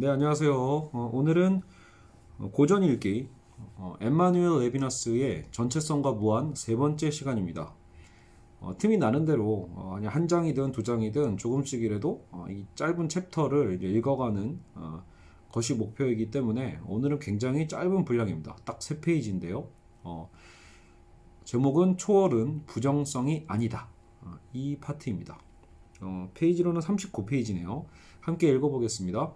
네, 안녕하세요. 어, 오늘은 고전 읽기 어, 엠마누엘 레비나스의 전체성과 무한 세 번째 시간입니다. 어, 틈이 나는 대로 어, 한 장이든 두 장이든 조금씩이라도 어, 이 짧은 챕터를 읽어가는 어, 것이 목표이기 때문에 오늘은 굉장히 짧은 분량입니다. 딱 세 페이지인데요. 어, 제목은 초월은 부정성이 아니다. 어, 이 파트입니다. 어, 페이지로는 39페이지네요. 함께 읽어보겠습니다.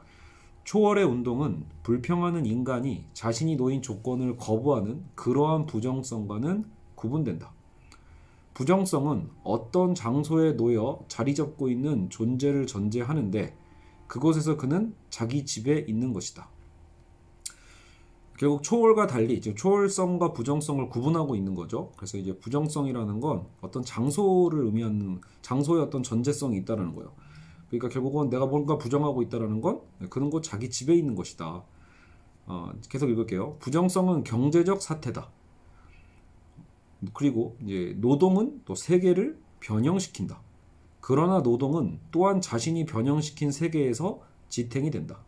초월의 운동은 불평하는 인간이 자신이 놓인 조건을 거부하는 그러한 부정성과는 구분된다. 부정성은 어떤 장소에 놓여 자리 잡고 있는 존재를 전제하는데 그곳에서 그는 자기 집에 있는 것이다. 결국 초월과 달리 이제 초월성과 부정성을 구분하고 있는 거죠. 그래서 이제 부정성이라는 건 어떤 장소를 의미하는 장소의 어떤 전제성이 있다라는 거예요. 그러니까 결국은 내가 뭔가 부정하고 있다라는 건 그는 곧 자기 집에 있는 것이다. 어, 계속 읽을게요. 부정성은 경제적 사태다. 그리고 이제 노동은 또 세계를 변형시킨다. 그러나 노동은 또한 자신이 변형시킨 세계에서 지탱이 된다.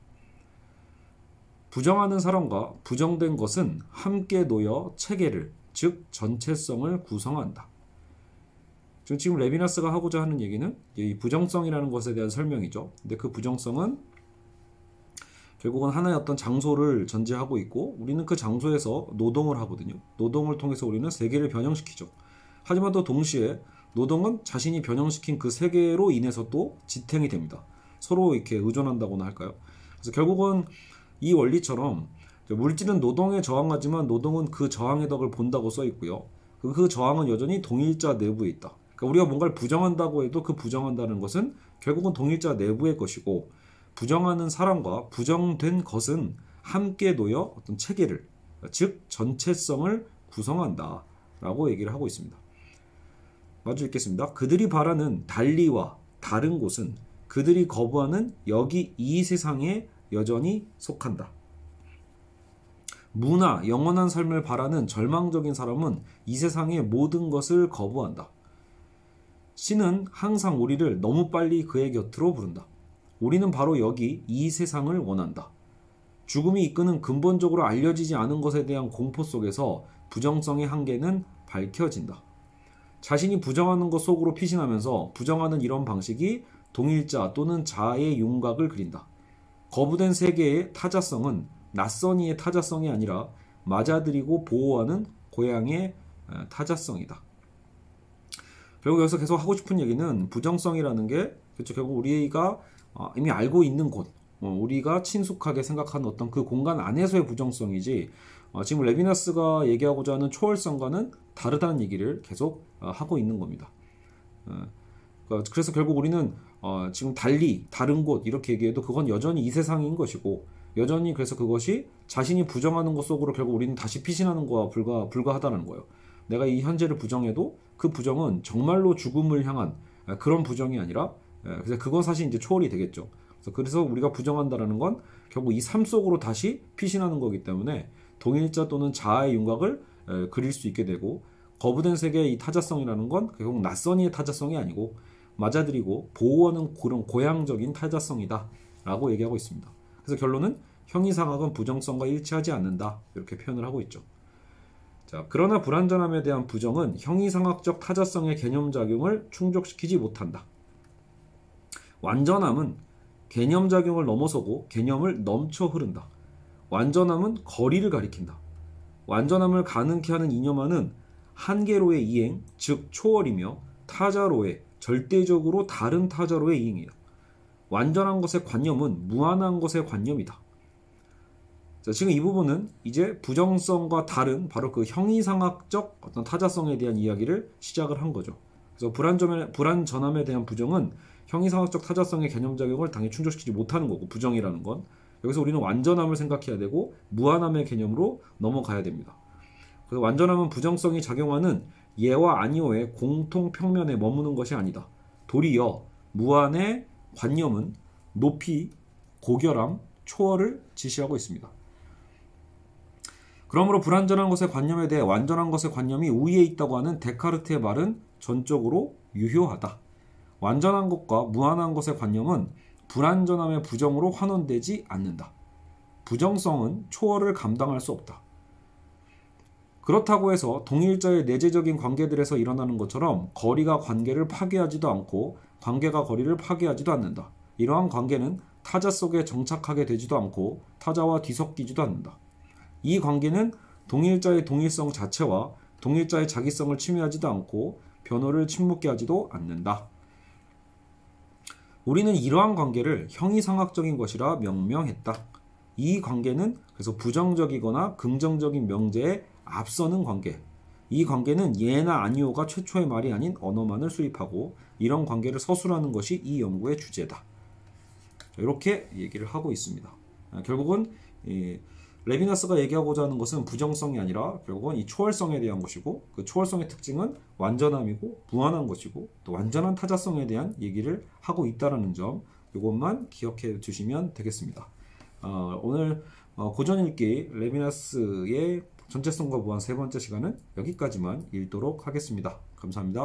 부정하는 사람과 부정된 것은 함께 놓여 체계를, 즉 전체성을 구성한다. 지금 레비나스가 하고자 하는 얘기는 이 부정성이라는 것에 대한 설명이죠. 근데 그 부정성은 결국은 하나의 어떤 장소를 전제하고 있고 우리는 그 장소에서 노동을 하거든요. 노동을 통해서 우리는 세계를 변형시키죠. 하지만 또 동시에 노동은 자신이 변형시킨 그 세계로 인해서 또 지탱이 됩니다. 서로 이렇게 의존한다고나 할까요? 그래서 결국은 이 원리처럼 물질은 노동에 저항하지만 노동은 그 저항의 덕을 본다고 써 있고요. 그 저항은 여전히 동일자 내부에 있다. 그러니까 우리가 뭔가를 부정한다고 해도 그 부정한다는 것은 결국은 동일자 내부의 것이고 부정하는 사람과 부정된 것은 함께 놓여 어떤 체계를 즉 전체성을 구성한다라고 얘기를 하고 있습니다. 마주 읽겠습니다. 그들이 바라는 달리와 다른 곳은 그들이 거부하는 여기 이 세상에 여전히 속한다. 문화, 영원한 삶을 바라는 절망적인 사람은 이 세상의 모든 것을 거부한다. 신은 항상 우리를 너무 빨리 그의 곁으로 부른다. 우리는 바로 여기 이 세상을 원한다. 죽음이 이끄는 근본적으로 알려지지 않은 것에 대한 공포 속에서 부정성의 한계는 밝혀진다. 자신이 부정하는 것 속으로 피신하면서 부정하는 이런 방식이 동일자 또는 자아의 윤곽을 그린다. 거부된 세계의 타자성은 낯선 이의 타자성이 아니라 맞아들이고 보호하는 고향의 타자성이다. 결국 여기서 계속 하고 싶은 얘기는 부정성이라는 게 그렇죠. 결국 우리가 어, 이미 알고 있는 곳, 어, 우리가 친숙하게 생각하는 어떤 그 공간 안에서의 부정성이지 어, 지금 레비나스가 얘기하고자 하는 초월성과는 다르다는 얘기를 계속 하고 있는 겁니다. 그러니까 그래서 결국 우리는 지금 달리 다른 곳 이렇게 얘기해도 그건 여전히 이 세상인 것이고 여전히 그래서 그것이 자신이 부정하는 것 속으로 결국 우리는 다시 피신하는 거와 불과 불가하다는 거예요. 내가 이 현재를 부정해도 그 부정은 정말로 죽음을 향한 그런 부정이 아니라 그래서 그건 사실 이제 초월이 되겠죠. 그래서 우리가 부정한다라는 건 결국 이 삶 속으로 다시 피신하는 거기 때문에 동일자 또는 자아의 윤곽을 그릴 수 있게 되고 거부된 세계의 이 타자성이라는 건 결국 낯선이의 타자성이 아니고 맞아들이고 보호하는 그런 고향적인 타자성이다 라고 얘기하고 있습니다. 그래서 결론은 형이상학은 부정성과 일치하지 않는다 이렇게 표현을 하고 있죠. 자, 그러나 불완전함에 대한 부정은 형이상학적 타자성의 개념작용을 충족시키지 못한다. 완전함은 개념작용을 넘어서고 개념을 넘쳐 흐른다. 완전함은 거리를 가리킨다. 완전함을 가능케 하는 이념화는 한계로의 이행, 즉 초월이며 타자로의 절대적으로 다른 타자로의 이행이다. 완전한 것의 관념은 무한한 것의 관념이다. 자, 지금 이 부분은 이제 부정성과 다른 바로 그 형이상학적 어떤 타자성에 대한 이야기를 시작을 한 거죠. 그래서 불안전함에, 불안전함에 대한 부정은 형이상학적 타자성의 개념작용을 당연히 충족시키지 못하는 거고 부정이라는 건 여기서 우리는 완전함을 생각해야 되고 무한함의 개념으로 넘어가야 됩니다. 그래서 완전함은 부정성이 작용하는 예와 아니오의 공통 평면에 머무는 것이 아니다. 도리어 무한의 관념은 높이, 고결함, 초월을 지시하고 있습니다. 그러므로 불완전한 것의 관념에 대해 완전한 것의 관념이 우위에 있다고 하는 데카르트의 말은 전적으로 유효하다. 완전한 것과 무한한 것의 관념은 불완전함의 부정으로 환원되지 않는다. 부정성은 초월을 감당할 수 없다. 그렇다고 해서 동일자의 내재적인 관계들에서 일어나는 것처럼 거리가 관계를 파괴하지도 않고 관계가 거리를 파괴하지도 않는다. 이러한 관계는 타자 속에 정착하게 되지도 않고 타자와 뒤섞이지도 않는다. 이 관계는 동일자의 동일성 자체와 동일자의 자기성을 침해하지도 않고 변호를 침묵게 하지도 않는다. 우리는 이러한 관계를 형이상학적인 것이라 명명했다. 이 관계는 그래서 부정적이거나 긍정적인 명제에 앞서는 관계. 이 관계는 예나 아니오가 최초의 말이 아닌 언어만을 수립하고 이런 관계를 서술하는 것이 이 연구의 주제다. 이렇게 얘기를 하고 있습니다. 아, 결국은 레비나스가 얘기하고자 하는 것은 부정성이 아니라 결국은 이 초월성에 대한 것이고 그 초월성의 특징은 완전함이고 무한한 것이고 또 완전한 타자성에 대한 얘기를 하고 있다라는 점 이것만 기억해 주시면 되겠습니다. 어, 오늘 어, 고전 읽기 레비나스의 전체성과 무한 세 번째 시간은 여기까지만 읽도록 하겠습니다. 감사합니다.